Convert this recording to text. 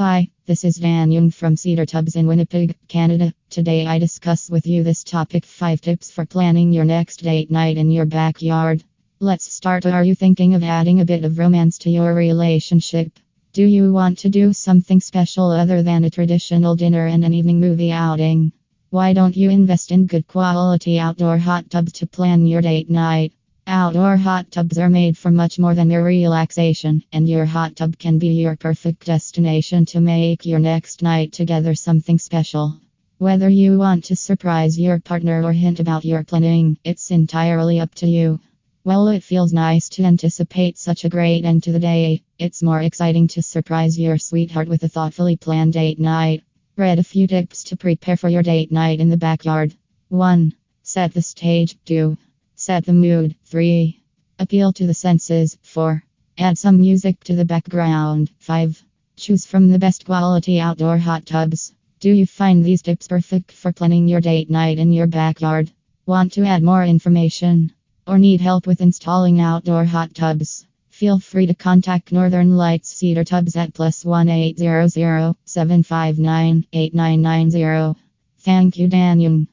Hi, this is Dan Young from Cedar Tubs in Winnipeg, Canada. Today I discuss with you this topic 5 tips for planning your next date night in your backyard. Let's start. Are you thinking of adding a bit of romance to your relationship? Do you want to do something special other than a traditional dinner and an evening movie outing? Why don't you invest in good quality outdoor hot tubs to plan your date night? Outdoor hot tubs are made for much more than mere relaxation, and your hot tub can be your perfect destination to make your next night together something special. Whether you want to surprise your partner or hint about your planning, it's entirely up to you. Well, it feels nice to anticipate such a great end to the day. It's more exciting to surprise your sweetheart with a thoughtfully planned date night. Read a few tips to prepare for your date night in the backyard. 1. Set the stage. 2. Set the mood. 3. Appeal to the senses. 4. Add some music to the background. 5. Choose from the best quality outdoor hot tubs. Do you find these tips perfect for planning your date night in your backyard? Want to add more information? Or need help with installing outdoor hot tubs? Feel free to contact Northern Lights Cedar Tubs at plus 1 800 759 8990. Thank you, Dan Young.